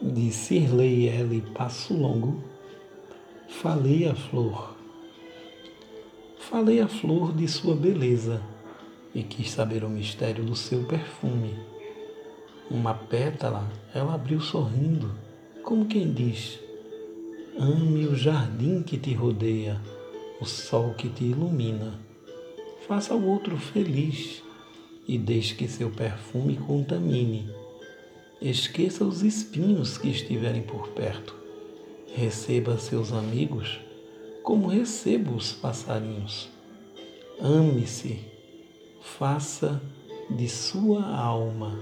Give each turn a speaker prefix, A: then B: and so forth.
A: de Sirley L. Passo Longo, falei à flor. Falei à flor de sua beleza e quis saber o mistério do seu perfume. Uma pétala ela abriu sorrindo, como quem diz: Ame o jardim que te rodeia, o sol que te ilumina. Faça o outro feliz e deixe que seu perfume contamine Esqueça os espinhos que estiverem por perto. Receba seus amigos como recebo os passarinhos. Ame-se, faça de sua alma